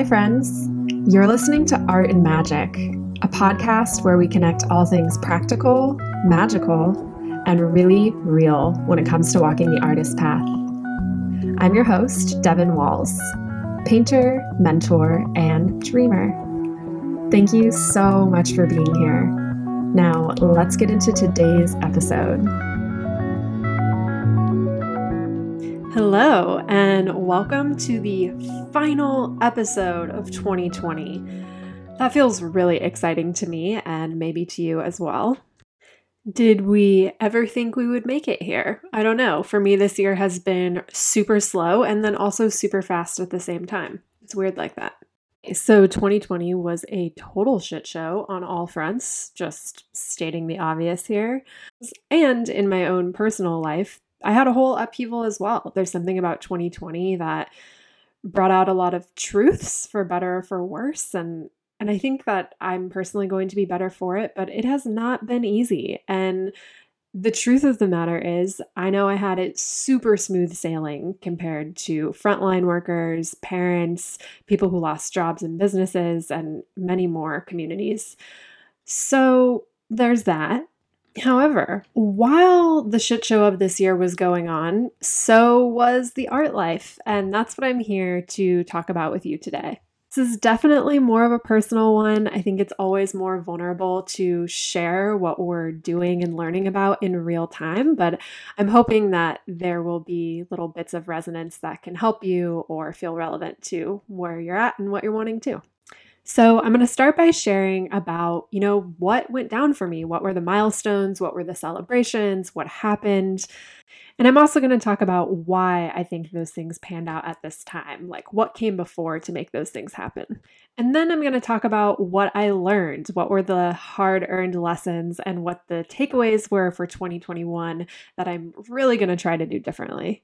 Hi, friends. You're listening to Art and Magic, a podcast where we connect all things practical, magical, and really real when it comes to walking the artist path. I'm your host, Devon Walls, painter, mentor, and dreamer. Thank you so much for being here. Now, let's get into today's episode. Hello, and welcome to the final episode of 2020. That feels really exciting to me, and maybe to you as well. Did we ever think we would make it here? I don't know. For me, this year has been super slow and then also super fast at the same time. It's weird like that. So, 2020 was a total shit show on all fronts, just stating the obvious here. And in my own personal life, I had a whole upheaval as well. There's something about 2020 that brought out a lot of truths for better or for worse and and I think that I'm personally going to be better for it, but it has not been easy. And the truth of the matter is, I know I had it super smooth sailing compared to frontline workers, parents, people who lost jobs and businesses, and many more communities. So there's that. However, while the shit show of this year was going on, so was the art life. And that's what I'm here to talk about with you today. This is definitely more of a personal one. I think it's always more vulnerable to share what we're doing and learning about in real time, but I'm hoping that there will be little bits of resonance that can help you or feel relevant to where you're at and what you're wanting to. So, I'm going to start by sharing about, you know, what went down for me. What were the milestones? What were the celebrations? What happened? And I'm also going to talk about why I think those things panned out at this time, like what came before to make those things happen. And then I'm going to talk about what I learned, what were the hard earned lessons, and what the takeaways were for 2021 that I'm really going to try to do differently.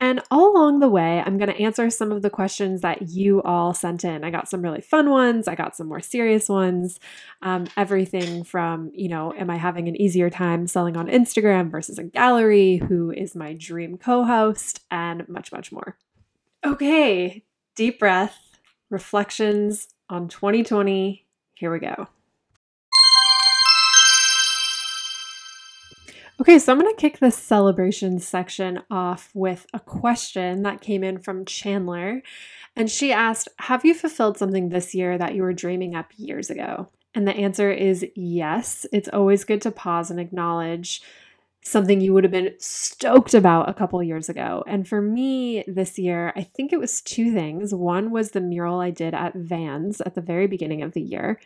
And all along the way, I'm going to answer some of the questions that you all sent in. I got some really fun ones, I got some more serious ones. Um, everything from, you know, am I having an easier time selling on Instagram versus a gallery? Who is my dream co host? And much, much more. Okay, deep breath, reflections on 2020. Here we go. Okay, so I'm going to kick this celebration section off with a question that came in from Chandler. And she asked, Have you fulfilled something this year that you were dreaming up years ago? And the answer is yes. It's always good to pause and acknowledge something you would have been stoked about a couple years ago. And for me this year, I think it was two things. One was the mural I did at Vans at the very beginning of the year.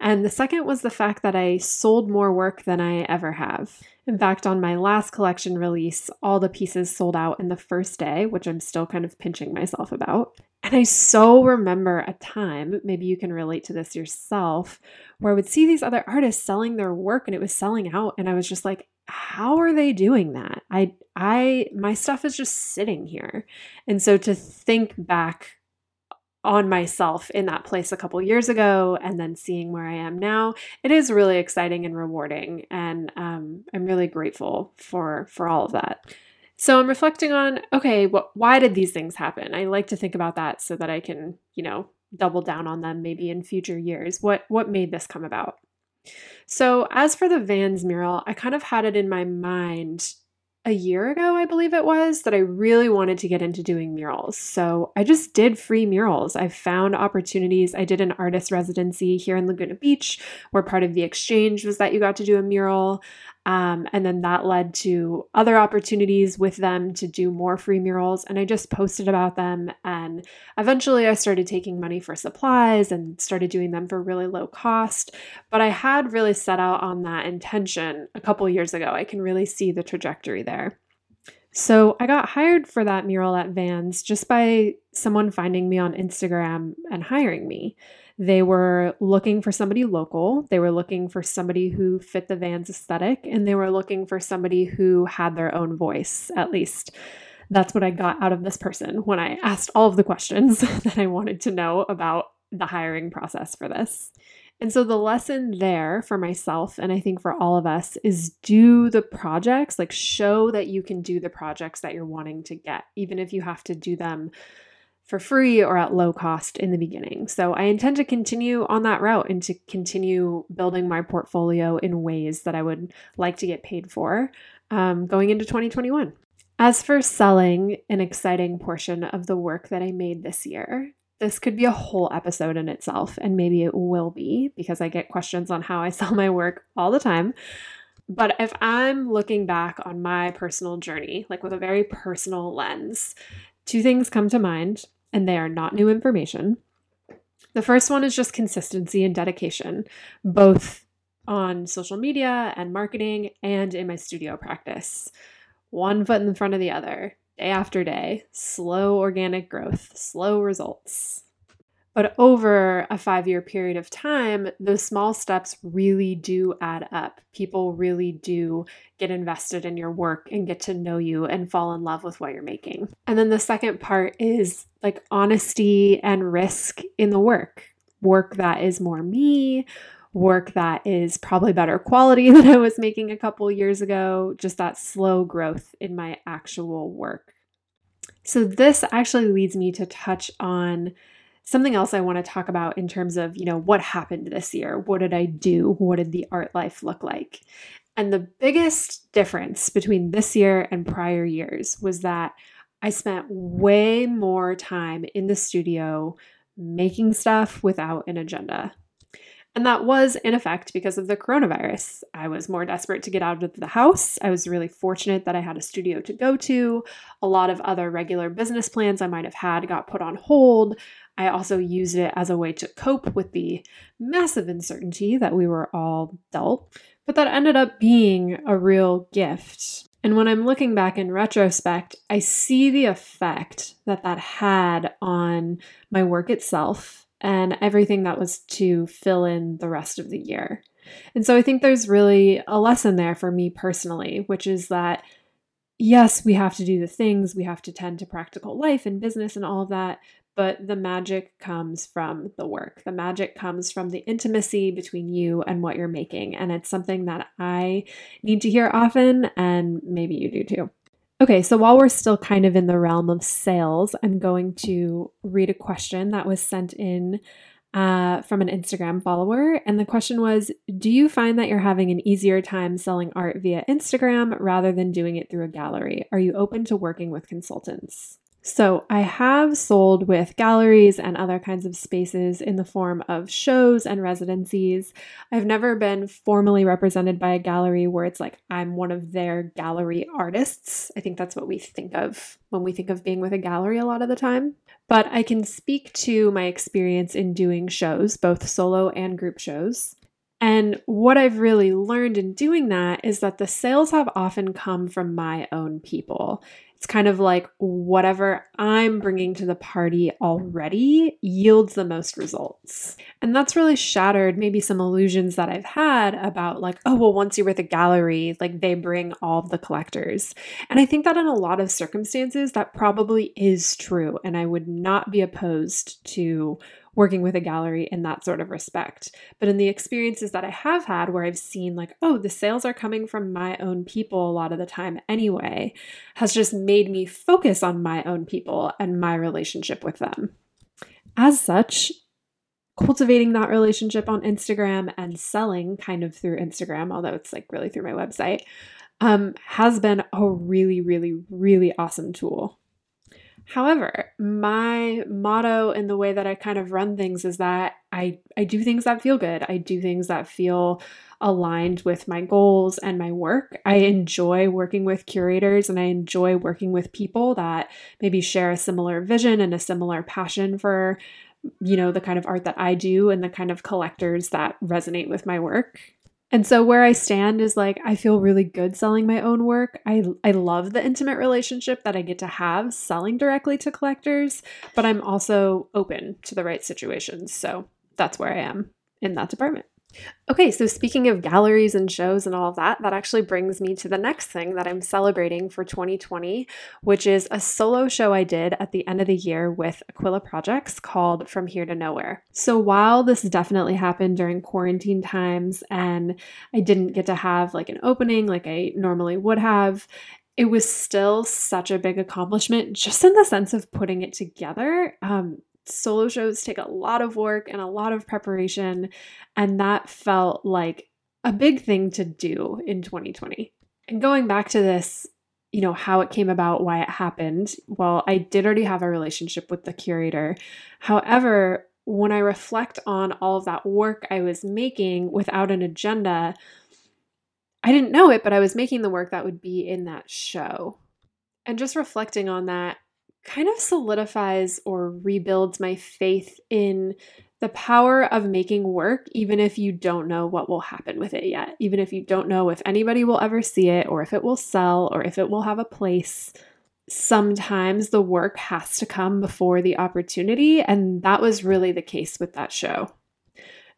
And the second was the fact that I sold more work than I ever have. In fact, on my last collection release, all the pieces sold out in the first day, which I'm still kind of pinching myself about. And I so remember a time, maybe you can relate to this yourself, where I would see these other artists selling their work and it was selling out. And I was just like, how are they doing that? I I my stuff is just sitting here. And so to think back on myself in that place a couple years ago and then seeing where I am now, it is really exciting and rewarding. And um, I'm really grateful for for all of that. So I'm reflecting on okay, what why did these things happen? I like to think about that so that I can, you know, double down on them maybe in future years. What what made this come about? So, as for the Vans mural, I kind of had it in my mind a year ago, I believe it was, that I really wanted to get into doing murals. So I just did free murals. I found opportunities. I did an artist residency here in Laguna Beach, where part of the exchange was that you got to do a mural. Um, and then that led to other opportunities with them to do more free murals. And I just posted about them. And eventually I started taking money for supplies and started doing them for really low cost. But I had really set out on that intention a couple years ago. I can really see the trajectory there. So I got hired for that mural at Vans just by someone finding me on Instagram and hiring me. They were looking for somebody local. They were looking for somebody who fit the Vans aesthetic, and they were looking for somebody who had their own voice, at least. That's what I got out of this person when I asked all of the questions that I wanted to know about the hiring process for this. And so the lesson there for myself, and I think for all of us, is do the projects, like show that you can do the projects that you're wanting to get, even if you have to do them for free or at low cost in the beginning. So I intend to continue on that route and to continue building my portfolio in ways that I would like to get paid for um, going into 2021. As for selling an exciting portion of the work that I made this year, this could be a whole episode in itself, and maybe it will be because I get questions on how I sell my work all the time. But if I'm looking back on my personal journey, like with a very personal lens, two things come to mind and they are not new information. The first one is just consistency and dedication, both on social media and marketing and in my studio practice. One foot in front of the other, day after day, slow organic growth, slow results. But over a five year period of time, those small steps really do add up. People really do get invested in your work and get to know you and fall in love with what you're making. And then the second part is like honesty and risk in the work work that is more me, work that is probably better quality than I was making a couple years ago, just that slow growth in my actual work. So, this actually leads me to touch on something else I want to talk about in terms of, you know, what happened this year? What did I do? What did the art life look like? And the biggest difference between this year and prior years was that I spent way more time in the studio making stuff without an agenda. And that was in effect because of the coronavirus. I was more desperate to get out of the house. I was really fortunate that I had a studio to go to. A lot of other regular business plans I might have had got put on hold. I also used it as a way to cope with the massive uncertainty that we were all dealt, but that ended up being a real gift. And when I'm looking back in retrospect, I see the effect that that had on my work itself and everything that was to fill in the rest of the year. And so I think there's really a lesson there for me personally, which is that yes, we have to do the things, we have to tend to practical life and business and all of that, but the magic comes from the work. The magic comes from the intimacy between you and what you're making. And it's something that I need to hear often, and maybe you do too. Okay, so while we're still kind of in the realm of sales, I'm going to read a question that was sent in uh, from an Instagram follower. And the question was Do you find that you're having an easier time selling art via Instagram rather than doing it through a gallery? Are you open to working with consultants? So, I have sold with galleries and other kinds of spaces in the form of shows and residencies. I've never been formally represented by a gallery where it's like I'm one of their gallery artists. I think that's what we think of when we think of being with a gallery a lot of the time. But I can speak to my experience in doing shows, both solo and group shows. And what I've really learned in doing that is that the sales have often come from my own people. It's kind of like whatever I'm bringing to the party already yields the most results. And that's really shattered maybe some illusions that I've had about, like, oh, well, once you're with a gallery, like they bring all the collectors. And I think that in a lot of circumstances, that probably is true. And I would not be opposed to working with a gallery in that sort of respect. But in the experiences that I have had where I've seen, like, oh, the sales are coming from my own people a lot of the time anyway, has just made me focus on my own people and my relationship with them. As such, cultivating that relationship on Instagram and selling kind of through Instagram, although it's like really through my website, um, has been a really, really, really awesome tool. However, my motto in the way that I kind of run things is that I, I do things that feel good. I do things that feel aligned with my goals and my work. I enjoy working with curators and I enjoy working with people that maybe share a similar vision and a similar passion for you know the kind of art that I do and the kind of collectors that resonate with my work. And so where I stand is like I feel really good selling my own work. I I love the intimate relationship that I get to have selling directly to collectors, but I'm also open to the right situations. So that's where I am in that department. Okay, so speaking of galleries and shows and all of that, that actually brings me to the next thing that I'm celebrating for 2020, which is a solo show I did at the end of the year with Aquila Projects called From Here to Nowhere. So while this definitely happened during quarantine times and I didn't get to have like an opening like I normally would have, it was still such a big accomplishment just in the sense of putting it together. Um, solo shows take a lot of work and a lot of preparation, and that felt like a big thing to do in 2020. And going back to this, you know, how it came about, why it happened, well, I did already have a relationship with the curator. However, when I reflect on all of that work I was making without an agenda, I didn't know it, but I was making the work that would be in that show. And just reflecting on that kind of solidifies or rebuilds my faith in the power of making work, even if you don't know what will happen with it yet, even if you don't know if anybody will ever see it, or if it will sell, or if it will have a place. Sometimes the work has to come before the opportunity, and that was really the case with that show.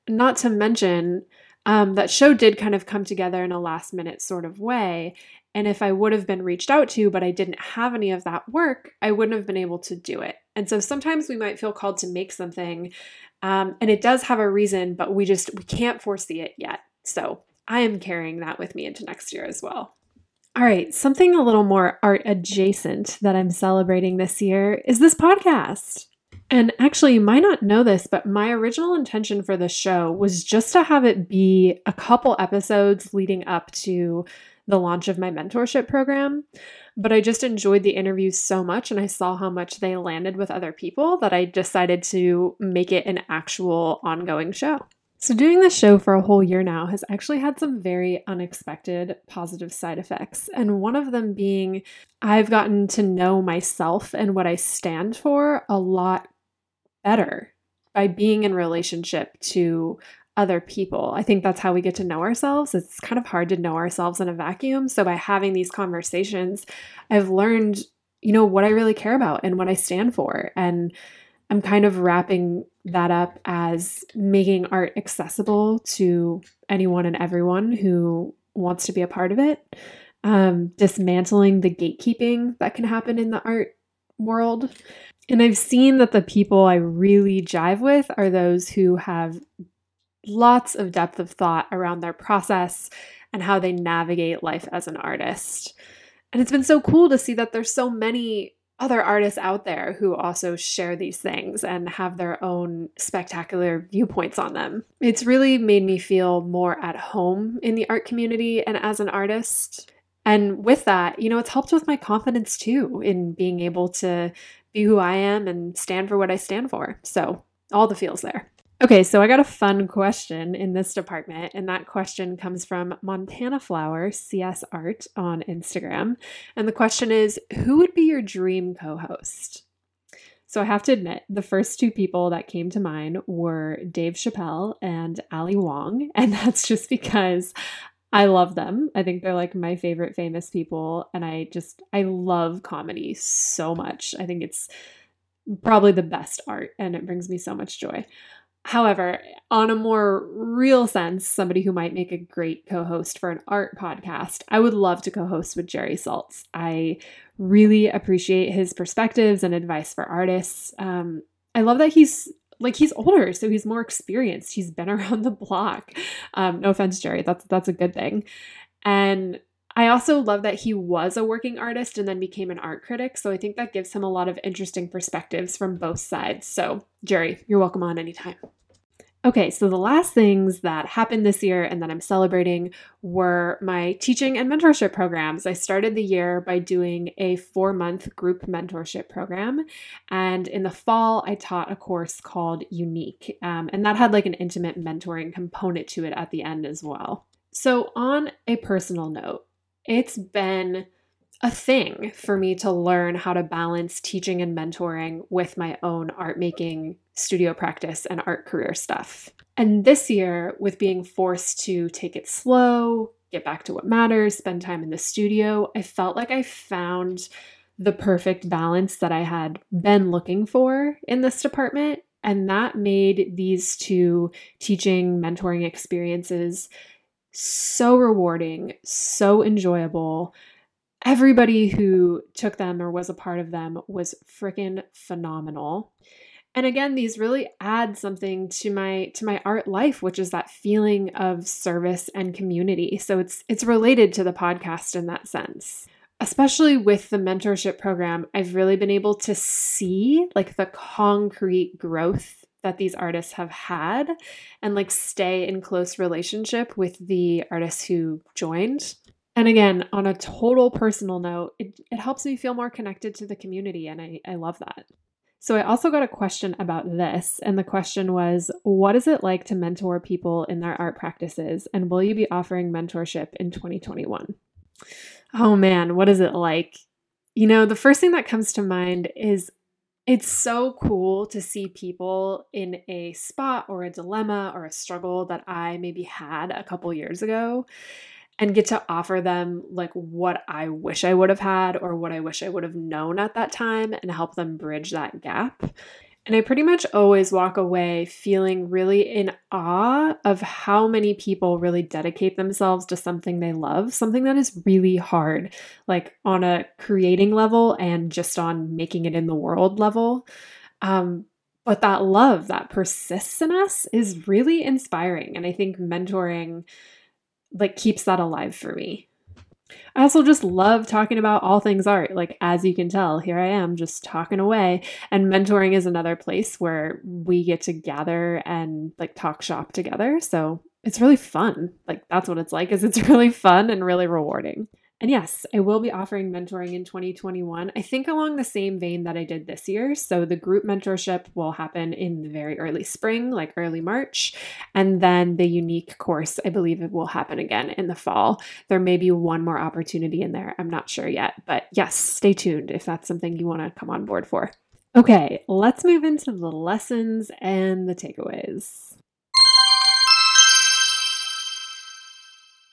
Not to mention, um, that show did kind of come together in a last minute sort of way. And if I would have been reached out to, but I didn't have any of that work, I wouldn't have been able to do it. And so sometimes we might feel called to make something, um, and it does have a reason, but we just we can't foresee it yet. So I am carrying that with me into next year as well. All right, something a little more art adjacent that I'm celebrating this year is this podcast. And actually, you might not know this, but my original intention for the show was just to have it be a couple episodes leading up to the launch of my mentorship program. But I just enjoyed the interviews so much and I saw how much they landed with other people that I decided to make it an actual ongoing show. So, doing this show for a whole year now has actually had some very unexpected positive side effects. And one of them being I've gotten to know myself and what I stand for a lot better by being in relationship to other people. I think that's how we get to know ourselves. It's kind of hard to know ourselves in a vacuum. So by having these conversations, I've learned, you know, what I really care about and what I stand for. And I'm kind of wrapping that up as making art accessible to anyone and everyone who wants to be a part of it. Um, dismantling the gatekeeping that can happen in the art world and I've seen that the people I really jive with are those who have lots of depth of thought around their process and how they navigate life as an artist. And it's been so cool to see that there's so many other artists out there who also share these things and have their own spectacular viewpoints on them. It's really made me feel more at home in the art community and as an artist. And with that, you know, it's helped with my confidence too in being able to be who I am and stand for what I stand for. So, all the feels there. Okay, so I got a fun question in this department, and that question comes from Montana Flower CS Art on Instagram. And the question is Who would be your dream co host? So I have to admit, the first two people that came to mind were Dave Chappelle and Ali Wong. And that's just because I love them. I think they're like my favorite famous people. And I just, I love comedy so much. I think it's probably the best art and it brings me so much joy. However, on a more real sense, somebody who might make a great co host for an art podcast, I would love to co host with Jerry Saltz. I really appreciate his perspectives and advice for artists. Um, I love that he's like he's older, so he's more experienced. He's been around the block. Um, no offense, Jerry. That's that's a good thing. And I also love that he was a working artist and then became an art critic. So I think that gives him a lot of interesting perspectives from both sides. So, Jerry, you're welcome on anytime. Okay, so the last things that happened this year and that I'm celebrating were my teaching and mentorship programs. I started the year by doing a four month group mentorship program. And in the fall, I taught a course called Unique. Um, and that had like an intimate mentoring component to it at the end as well. So, on a personal note, it's been a thing for me to learn how to balance teaching and mentoring with my own art making studio practice and art career stuff. And this year, with being forced to take it slow, get back to what matters, spend time in the studio, I felt like I found the perfect balance that I had been looking for in this department. And that made these two teaching, mentoring experiences so rewarding, so enjoyable. Everybody who took them or was a part of them was freaking phenomenal. And again these really add something to my to my art life which is that feeling of service and community. So it's it's related to the podcast in that sense. Especially with the mentorship program, I've really been able to see like the concrete growth that these artists have had and like stay in close relationship with the artists who joined. And again, on a total personal note, it, it helps me feel more connected to the community, and I, I love that. So, I also got a question about this, and the question was What is it like to mentor people in their art practices, and will you be offering mentorship in 2021? Oh man, what is it like? You know, the first thing that comes to mind is it's so cool to see people in a spot or a dilemma or a struggle that I maybe had a couple years ago and get to offer them like what I wish I would have had or what I wish I would have known at that time and help them bridge that gap. And I pretty much always walk away feeling really in awe of how many people really dedicate themselves to something they love, something that is really hard, like on a creating level and just on making it in the world level. Um, but that love that persists in us is really inspiring. And I think mentoring like keeps that alive for me. I also just love talking about all things art. Like, as you can tell, here I am just talking away. And mentoring is another place where we get to gather and like talk shop together. So it's really fun. Like, that's what it's like, is it's really fun and really rewarding. And yes, I will be offering mentoring in 2021. I think along the same vein that I did this year. So the group mentorship will happen in the very early spring, like early March. And then the unique course, I believe it will happen again in the fall. There may be one more opportunity in there. I'm not sure yet. But yes, stay tuned if that's something you want to come on board for. Okay, let's move into the lessons and the takeaways.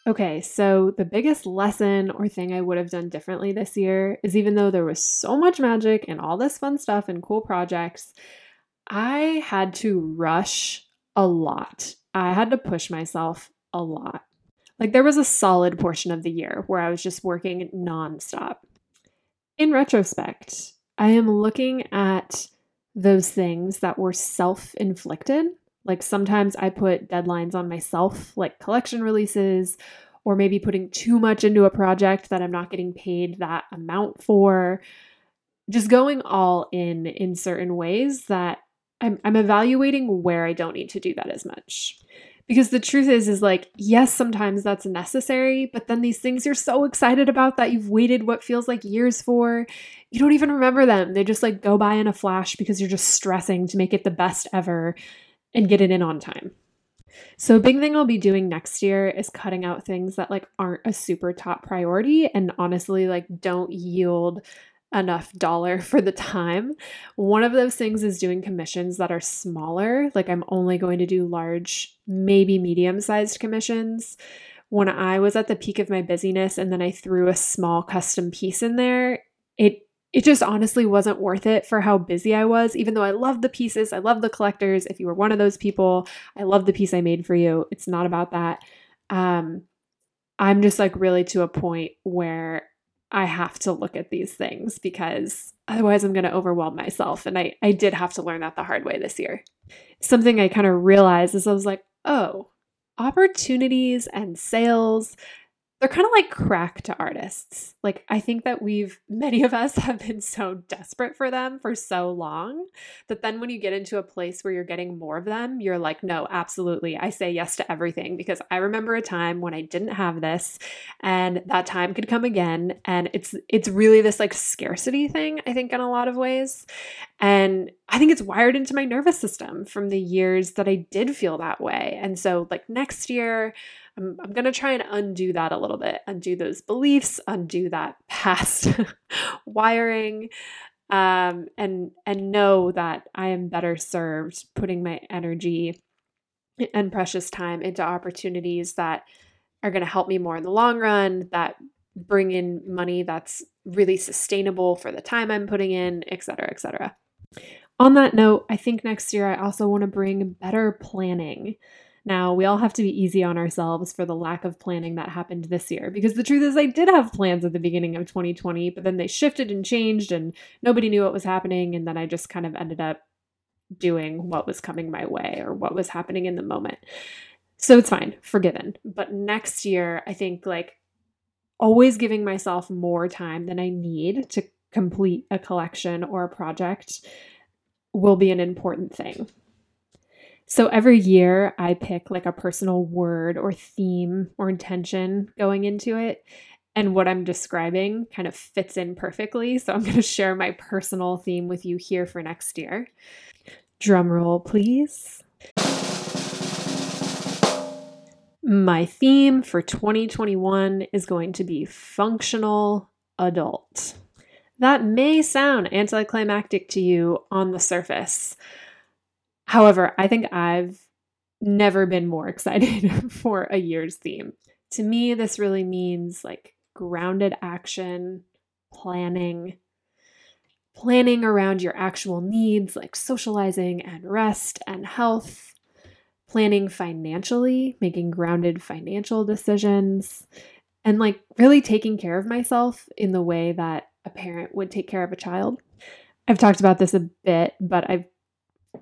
Okay, so the biggest lesson or thing I would have done differently this year is even though there was so much magic and all this fun stuff and cool projects, I had to rush a lot. I had to push myself a lot. Like there was a solid portion of the year where I was just working nonstop. In retrospect, I am looking at those things that were self inflicted like sometimes I put deadlines on myself, like collection releases, or maybe putting too much into a project that I'm not getting paid that amount for. Just going all in in certain ways that I'm, I'm evaluating where I don't need to do that as much. Because the truth is, is like, yes, sometimes that's necessary, but then these things you're so excited about that you've waited what feels like years for, you don't even remember them. They just like go by in a flash because you're just stressing to make it the best ever and get it in on time. So a big thing I'll be doing next year is cutting out things that like aren't a super top priority and honestly like don't yield enough dollar for the time. One of those things is doing commissions that are smaller. Like I'm only going to do large, maybe medium-sized commissions. When I was at the peak of my busyness and then I threw a small custom piece in there, it it just honestly wasn't worth it for how busy I was. Even though I love the pieces, I love the collectors. If you were one of those people, I love the piece I made for you. It's not about that. Um, I'm just like really to a point where I have to look at these things because otherwise I'm going to overwhelm myself. And I, I did have to learn that the hard way this year. Something I kind of realized is I was like, oh, opportunities and sales they're kind of like crack to artists. Like, I think that we've, many of us have been so desperate for them for so long that then when you get into a place where you're getting more of them, you're like, no, absolutely. I say yes to everything because I remember a time when I didn't have this and that time could come again. And it's, it's really this like scarcity thing, I think, in a lot of ways. And I think it's wired into my nervous system from the years that I did feel that way. And so, like, next year, I'm, I'm going to try and undo that a little bit, undo those beliefs, undo that past wiring, um, and and know that I am better served putting my energy and precious time into opportunities that are going to help me more in the long run, that bring in money that's really sustainable for the time I'm putting in, et cetera, et cetera. On that note, I think next year I also want to bring better planning. Now, we all have to be easy on ourselves for the lack of planning that happened this year because the truth is, I did have plans at the beginning of 2020, but then they shifted and changed and nobody knew what was happening. And then I just kind of ended up doing what was coming my way or what was happening in the moment. So it's fine, forgiven. But next year, I think like always giving myself more time than I need to complete a collection or a project will be an important thing. So every year I pick like a personal word or theme or intention going into it. And what I'm describing kind of fits in perfectly. So I'm going to share my personal theme with you here for next year. Drum roll, please. My theme for 2021 is going to be functional adult. That may sound anticlimactic to you on the surface. However, I think I've never been more excited for a year's theme. To me, this really means like grounded action, planning, planning around your actual needs like socializing and rest and health, planning financially, making grounded financial decisions, and like really taking care of myself in the way that a parent would take care of a child. I've talked about this a bit, but I've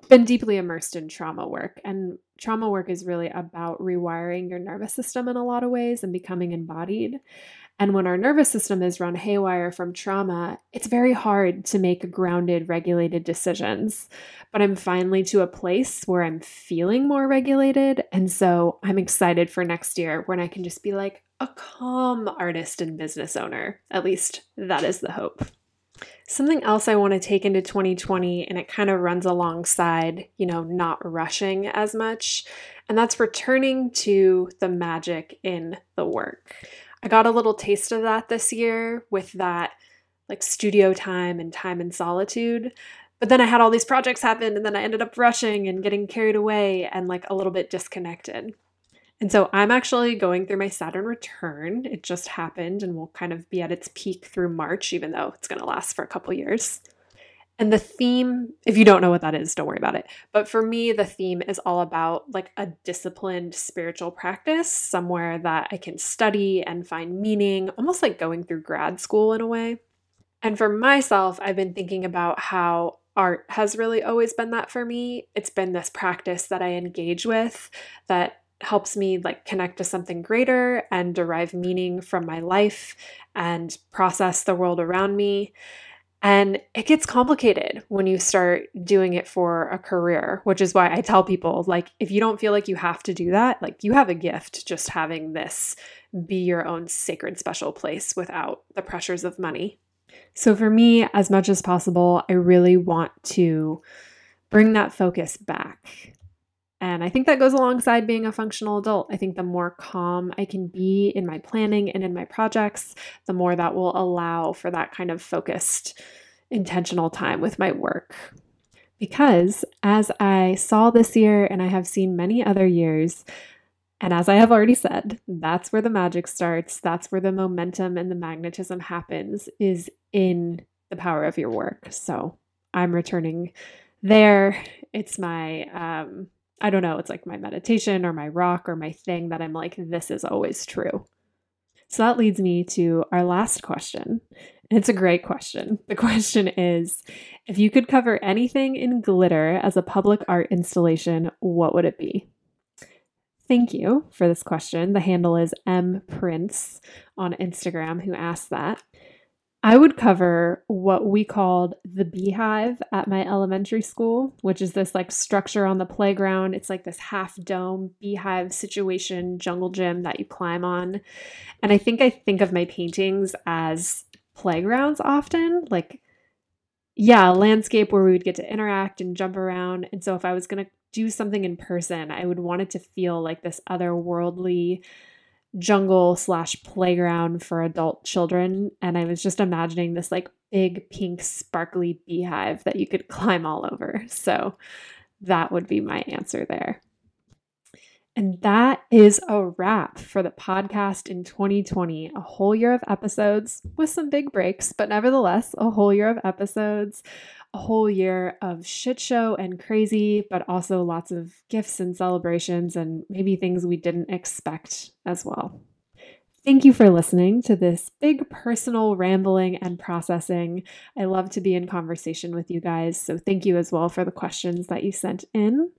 been deeply immersed in trauma work. And trauma work is really about rewiring your nervous system in a lot of ways and becoming embodied. And when our nervous system is run haywire from trauma, it's very hard to make grounded, regulated decisions. But I'm finally to a place where I'm feeling more regulated. And so I'm excited for next year when I can just be like a calm artist and business owner. At least that is the hope. Something else I want to take into 2020, and it kind of runs alongside, you know, not rushing as much, and that's returning to the magic in the work. I got a little taste of that this year with that like studio time and time in solitude. But then I had all these projects happen, and then I ended up rushing and getting carried away and like a little bit disconnected. And so I'm actually going through my Saturn return. It just happened and will kind of be at its peak through March, even though it's going to last for a couple years. And the theme, if you don't know what that is, don't worry about it. But for me, the theme is all about like a disciplined spiritual practice, somewhere that I can study and find meaning, almost like going through grad school in a way. And for myself, I've been thinking about how art has really always been that for me. It's been this practice that I engage with that helps me like connect to something greater and derive meaning from my life and process the world around me. And it gets complicated when you start doing it for a career, which is why I tell people like, if you don't feel like you have to do that, like you have a gift just having this be your own sacred special place without the pressures of money. So, for me, as much as possible, I really want to bring that focus back and I think that goes alongside being a functional adult. I think the more calm I can be in my planning and in my projects, the more that will allow for that kind of focused, intentional time with my work. Because as I saw this year and I have seen many other years, and as I have already said, that's where the magic starts. That's where the momentum and the magnetism happens, is in the power of your work. So I'm returning there. It's my um, I don't know, it's like my meditation or my rock or my thing that I'm like, this is always true. So that leads me to our last question. And it's a great question. The question is if you could cover anything in glitter as a public art installation, what would it be? Thank you for this question. The handle is M Prince on Instagram who asked that. I would cover what we called the beehive at my elementary school, which is this like structure on the playground. It's like this half dome beehive situation jungle gym that you climb on. And I think I think of my paintings as playgrounds often, like yeah, landscape where we would get to interact and jump around. And so if I was going to do something in person, I would want it to feel like this otherworldly jungle slash playground for adult children. And I was just imagining this like big pink sparkly beehive that you could climb all over. So that would be my answer there. And that is a wrap for the podcast in 2020. A whole year of episodes with some big breaks, but nevertheless, a whole year of episodes whole year of shit show and crazy, but also lots of gifts and celebrations and maybe things we didn't expect as well. Thank you for listening to this big personal rambling and processing. I love to be in conversation with you guys, so thank you as well for the questions that you sent in.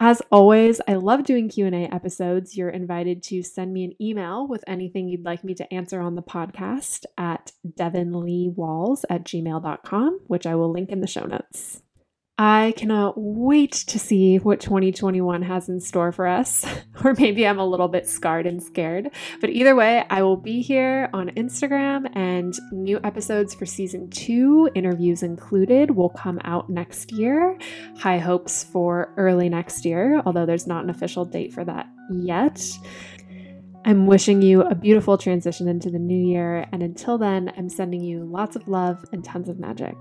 As always, I love doing Q&A episodes. You're invited to send me an email with anything you'd like me to answer on the podcast at devonleewalls at gmail.com, which I will link in the show notes. I cannot wait to see what 2021 has in store for us. or maybe I'm a little bit scarred and scared. But either way, I will be here on Instagram and new episodes for season two, interviews included, will come out next year. High hopes for early next year, although there's not an official date for that yet. I'm wishing you a beautiful transition into the new year. And until then, I'm sending you lots of love and tons of magic.